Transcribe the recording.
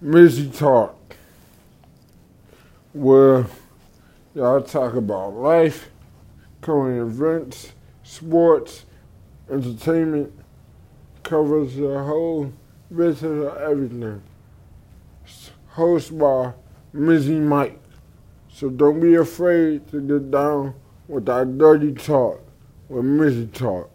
Mizzy Talk, where y'all talk about life, current events, sports, entertainment, covers the whole business of everything. Host by Mizzy Mike. So don't be afraid to get down with our dirty talk with Mizzy Talk.